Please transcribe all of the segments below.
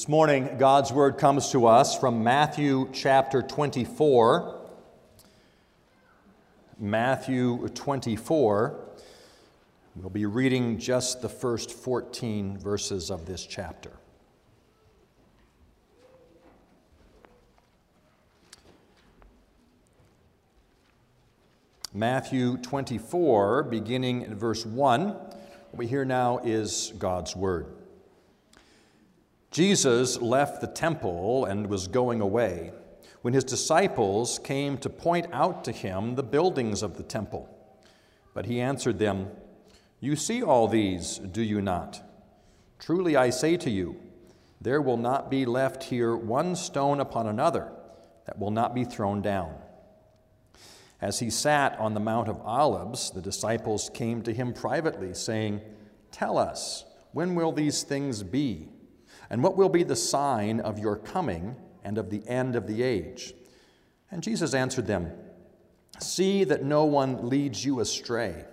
This morning, God's word comes to us from Matthew chapter 24. Matthew 24. We'll be reading just the first 14 verses of this chapter. Matthew 24, beginning in verse 1. What we hear now is God's word. Jesus left the temple and was going away when his disciples came to point out to him the buildings of the temple. But he answered them, You see all these, do you not? Truly I say to you, there will not be left here one stone upon another that will not be thrown down. As he sat on the Mount of Olives, the disciples came to him privately, saying, Tell us, when will these things be? And what will be the sign of your coming and of the end of the age? And Jesus answered them, See that no one leads you astray.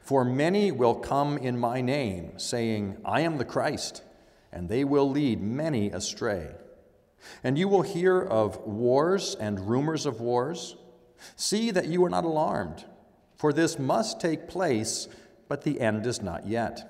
For many will come in my name, saying, I am the Christ, and they will lead many astray. And you will hear of wars and rumors of wars. See that you are not alarmed, for this must take place, but the end is not yet.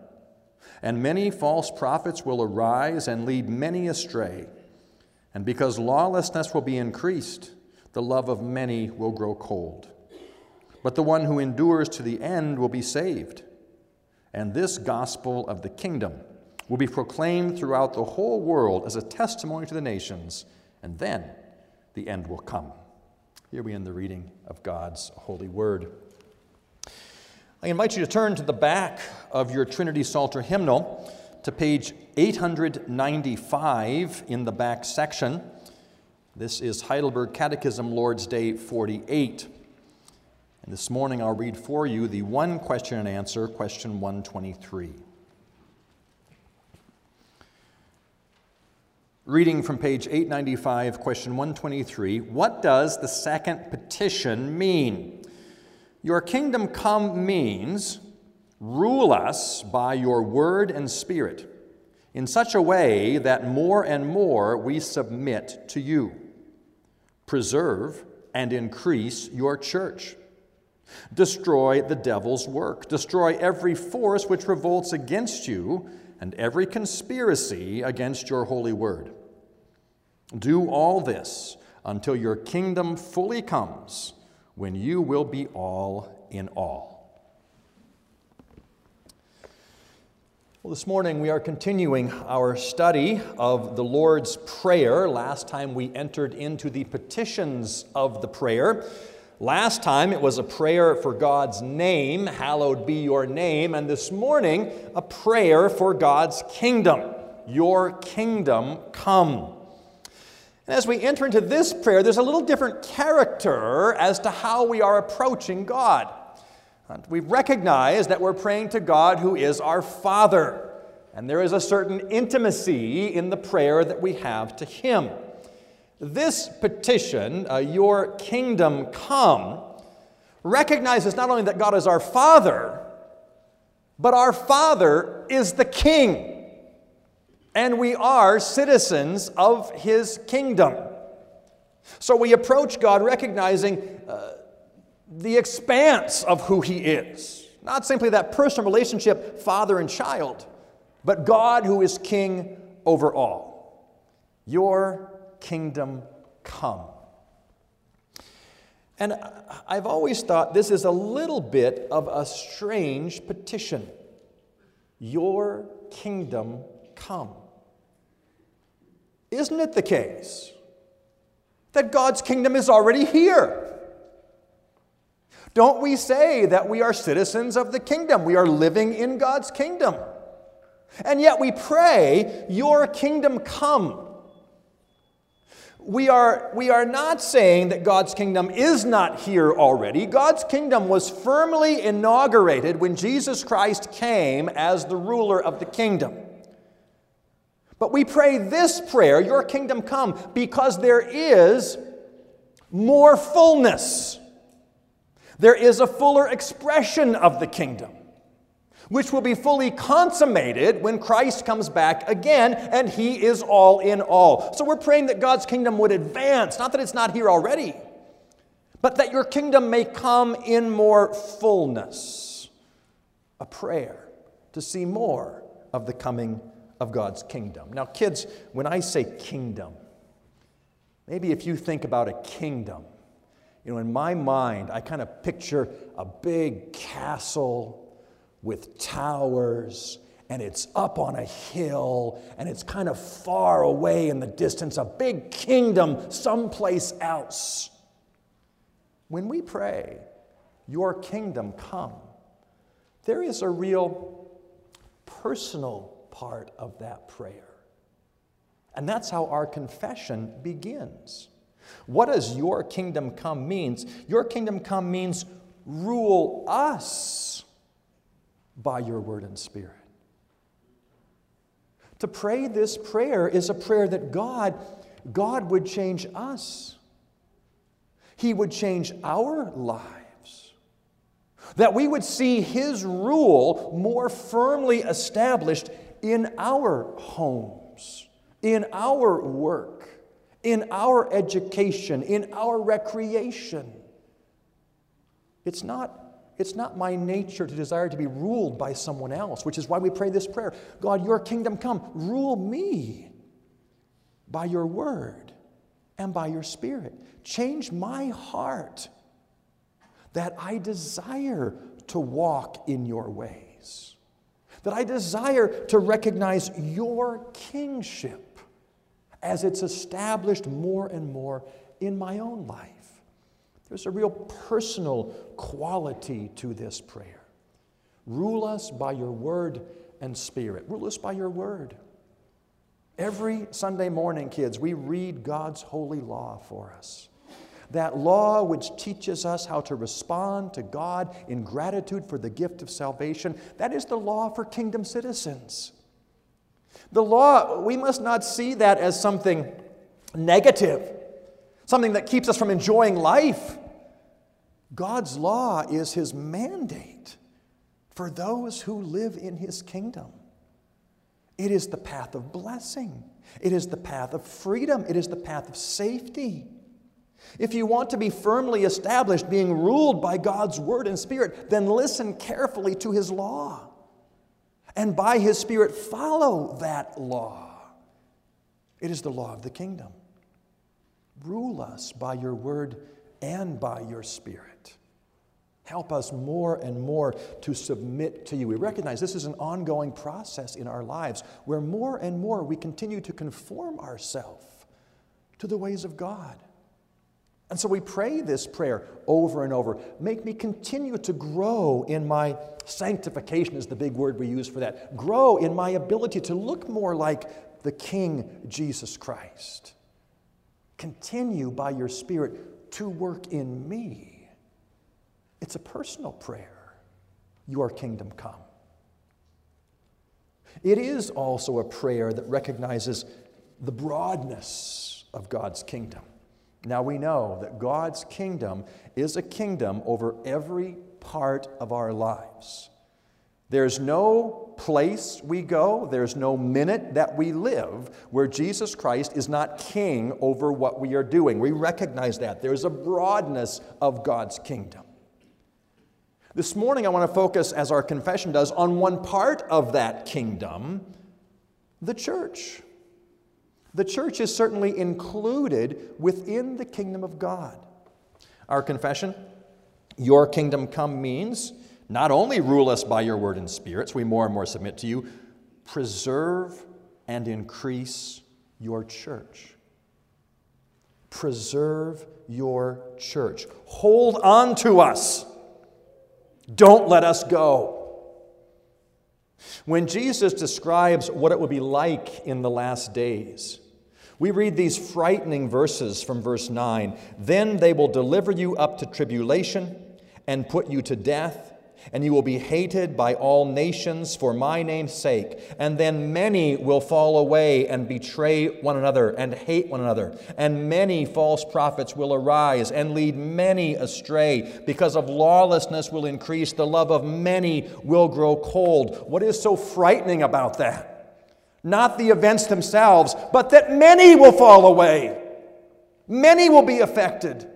And many false prophets will arise and lead many astray. And because lawlessness will be increased, the love of many will grow cold. But the one who endures to the end will be saved. And this gospel of the kingdom will be proclaimed throughout the whole world as a testimony to the nations, and then the end will come. Here we end the reading of God's holy word. I invite you to turn to the back of your Trinity Psalter hymnal to page 895 in the back section. This is Heidelberg Catechism, Lord's Day 48. And this morning I'll read for you the one question and answer, question 123. Reading from page 895, question 123 What does the second petition mean? Your kingdom come means rule us by your word and spirit in such a way that more and more we submit to you. Preserve and increase your church. Destroy the devil's work. Destroy every force which revolts against you and every conspiracy against your holy word. Do all this until your kingdom fully comes when you will be all in all. Well, this morning we are continuing our study of the Lord's Prayer. Last time we entered into the petitions of the prayer. Last time it was a prayer for God's name, hallowed be your name, and this morning a prayer for God's kingdom, your kingdom come. And as we enter into this prayer, there's a little different character as to how we are approaching God. And we recognize that we're praying to God who is our Father, and there is a certain intimacy in the prayer that we have to Him. This petition, uh, Your kingdom come, recognizes not only that God is our Father, but our Father is the King and we are citizens of his kingdom. So we approach God recognizing uh, the expanse of who he is. Not simply that personal relationship, father and child, but God who is king over all. Your kingdom come. And I've always thought this is a little bit of a strange petition. Your kingdom come. Isn't it the case that God's kingdom is already here? Don't we say that we are citizens of the kingdom? We are living in God's kingdom. And yet we pray, Your kingdom come. We are, we are not saying that God's kingdom is not here already. God's kingdom was firmly inaugurated when Jesus Christ came as the ruler of the kingdom. But we pray this prayer, Your kingdom come, because there is more fullness. There is a fuller expression of the kingdom which will be fully consummated when Christ comes back again and he is all in all. So we're praying that God's kingdom would advance, not that it's not here already, but that your kingdom may come in more fullness. A prayer to see more of the coming of God's kingdom. Now, kids, when I say kingdom, maybe if you think about a kingdom, you know, in my mind, I kind of picture a big castle with towers and it's up on a hill and it's kind of far away in the distance, a big kingdom someplace else. When we pray, Your kingdom come, there is a real personal part of that prayer. And that's how our confession begins. What does Your kingdom come means? Your kingdom come means rule us by your word and spirit. To pray this prayer is a prayer that God, God would change us. He would change our lives. That we would see His rule more firmly established in our homes, in our work, in our education, in our recreation. It's not it's not my nature to desire to be ruled by someone else, which is why we pray this prayer God, your kingdom come, rule me by your word and by your spirit. Change my heart that I desire to walk in your ways, that I desire to recognize your kingship as it's established more and more in my own life. There's a real personal quality to this prayer. Rule us by your word and spirit. Rule us by your word. Every Sunday morning, kids, we read God's holy law for us. That law which teaches us how to respond to God in gratitude for the gift of salvation, that is the law for kingdom citizens. The law, we must not see that as something negative, something that keeps us from enjoying life. God's law is his mandate for those who live in his kingdom. It is the path of blessing, it is the path of freedom, it is the path of safety. If you want to be firmly established, being ruled by God's word and spirit, then listen carefully to his law. And by his spirit, follow that law. It is the law of the kingdom. Rule us by your word and by your spirit. Help us more and more to submit to you. We recognize this is an ongoing process in our lives where more and more we continue to conform ourselves to the ways of God. And so we pray this prayer over and over. Make me continue to grow in my sanctification, is the big word we use for that. Grow in my ability to look more like the King Jesus Christ. Continue by your Spirit to work in me it's a personal prayer. Your kingdom come. It is also a prayer that recognizes the broadness of God's kingdom. Now we know that God's kingdom is a kingdom over every part of our lives. There's no place we go, there's no minute that we live where Jesus Christ is not king over what we are doing. We recognize that. There's a broadness of God's kingdom. This morning, I want to focus, as our confession does, on one part of that kingdom the church. The church is certainly included within the kingdom of God. Our confession, Your kingdom come, means not only rule us by your word and spirit, so we more and more submit to you, preserve and increase your church. Preserve your church. Hold on to us don't let us go. When Jesus describes what it will be like in the last days, We read these frightening verses from verse 9. Then they will deliver you up to tribulation and put you to death and you will be hated by all nations for my name's sake. And then many will fall away and betray one another and hate one another. And many false prophets will arise and lead many astray. Because of lawlessness will increase, the love of many will grow cold. What is so frightening about that? Not the events themselves, but that many will fall away. Many will be affected.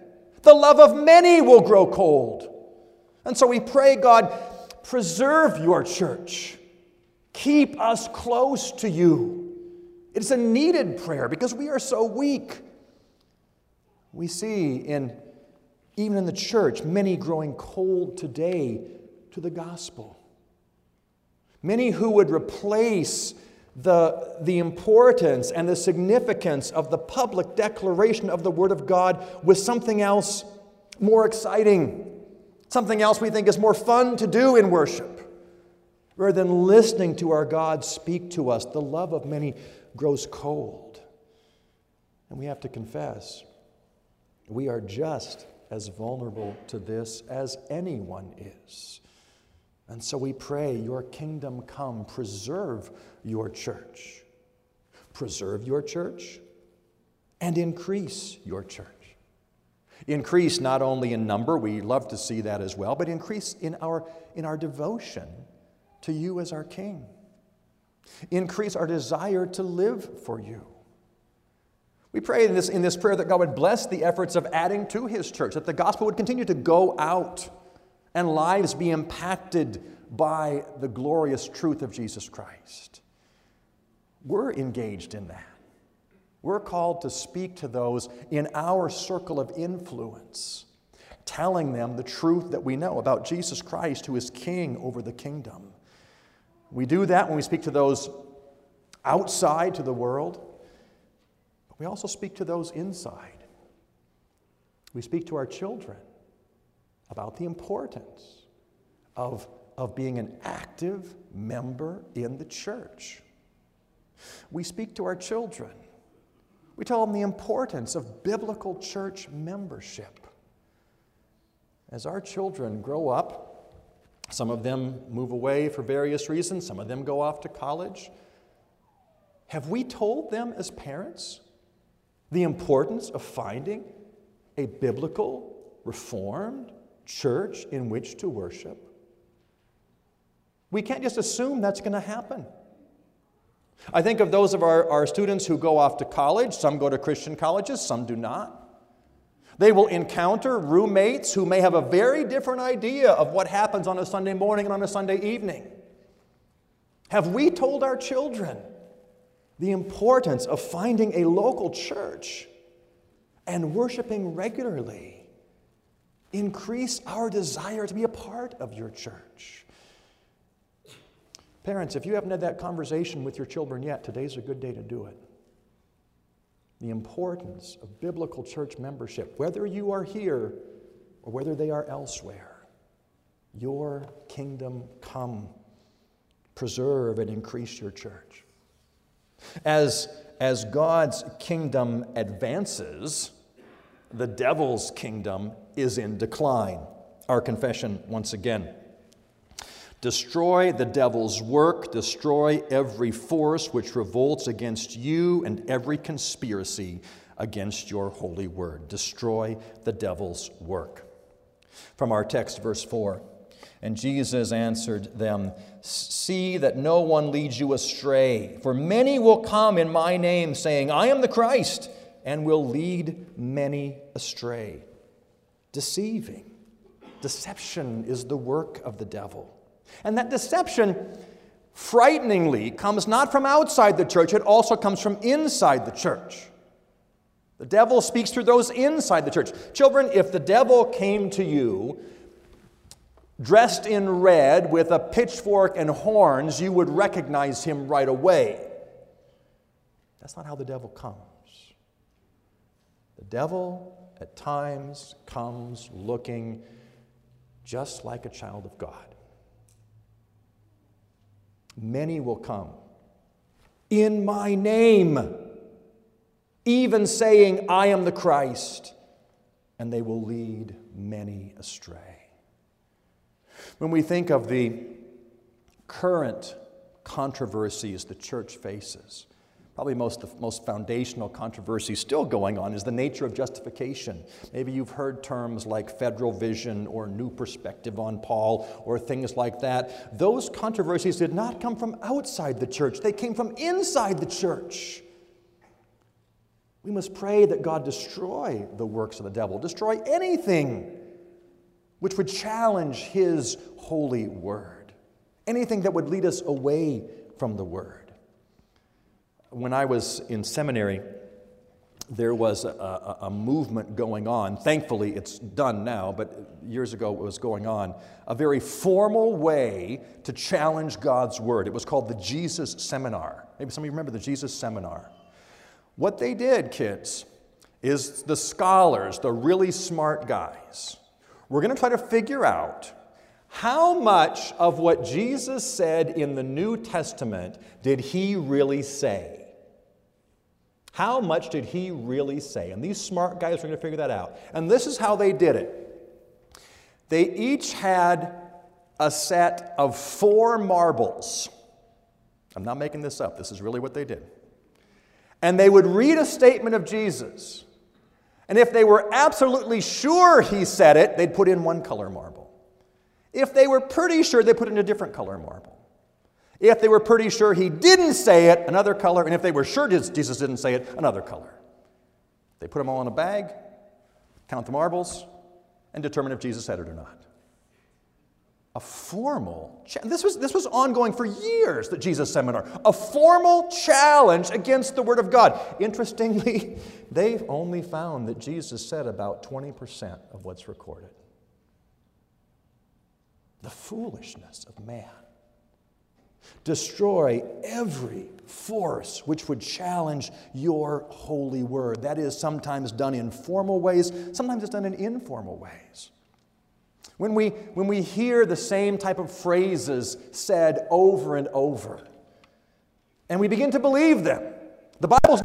The love of many will grow cold. And so we pray, God, preserve your church. Keep us close to you. It's a needed prayer because we are so weak. We see in even in the church many growing cold today to the gospel. Many who would replace the, the importance and the significance of the public declaration of the Word of God with something else more exciting something else we think is more fun to do in worship. Rather than listening to our God speak to us, the love of many grows cold. And we have to confess, we are just as vulnerable to this as anyone is. And so we pray, Your kingdom come, preserve your church. Preserve your church and increase your church. Increase not only in number, we love to see that as well, but increase in our, in our devotion to you as our King. Increase our desire to live for you. We pray in this, in this prayer that God would bless the efforts of adding to His church, that the gospel would continue to go out and lives be impacted by the glorious truth of Jesus Christ. We're engaged in that. We're called to speak to those in our circle of influence, telling them the truth that we know about Jesus Christ, who is King over the kingdom. We do that when we speak to those outside to the world, but we also speak to those inside. We speak to our children about the importance of, of being an active member in the church. We speak to our children we tell them the importance of biblical church membership. As our children grow up, some of them move away for various reasons, some of them go off to college. Have we told them as parents the importance of finding a biblical, reformed church in which to worship? We can't just assume that's going to happen. I think of those of our, our students who go off to college. Some go to Christian colleges, some do not. They will encounter roommates who may have a very different idea of what happens on a Sunday morning and on a Sunday evening. Have we told our children the importance of finding a local church and worshiping regularly? Increase our desire to be a part of your church. Parents, if you haven't had that conversation with your children yet, today's a good day to do it. The importance of biblical church membership, whether you are here or whether they are elsewhere. Your kingdom come. Preserve and increase your church. As, as God's kingdom advances, the devil's kingdom is in decline. Our confession once again. Destroy the devil's work, destroy every force which revolts against you and every conspiracy against your holy word. Destroy the devil's work. From our text, verse 4 And Jesus answered them, See that no one leads you astray, for many will come in my name, saying, I am the Christ, and will lead many astray. Deceiving. Deception is the work of the devil. And that deception, frighteningly, comes not from outside the church, it also comes from inside the church. The devil speaks through those inside the church. Children, if the devil came to you dressed in red with a pitchfork and horns, you would recognize him right away. That's not how the devil comes. The devil, at times, comes looking just like a child of God. Many will come in my name. even saying, I am the Christ, and they will lead many astray. When we think of the current controversies the church faces, probably most the most foundational controversy still going on is the nature of justification. Maybe you've heard terms like federal vision or new perspective on Paul or things like that. Those controversies did not come from outside the church, they came from inside the church. We must pray that God destroy the works of the devil, destroy anything which would challenge his holy word, anything that would lead us away from the word. When I was in seminary, there was a, a, movement going on. Thankfully, it's done now, but years ago it was going on. A very formal way to challenge God's word. It was called the Jesus Seminar. Maybe some of you remember the Jesus Seminar. What they did, kids, is the scholars, the really smart guys, we're going to try to figure out how much of what Jesus said in the New Testament did he really say? How much did he really say? And these smart guys are going to figure that out. And this is how they did it they each had a set of four marbles. I'm not making this up, this is really what they did. And they would read a statement of Jesus. And if they were absolutely sure he said it, they'd put in one color marble. If they were pretty sure, they put in a different color marble. If they were pretty sure he didn't say it, another color. And if they were sure Jesus didn't say it, another color. They put them all in a bag, count the marbles, and determine if Jesus said it or not a formal this was this was ongoing for years the jesus seminar a formal challenge against the word of god interestingly they've only found that jesus said about 20% of what's recorded the foolishness of man destroy every force which would challenge your holy word. That is sometimes done in formal ways sometimes it's done in informal ways. When we, when we hear the same type of phrases said over and over, and we begin to believe them, the Bible's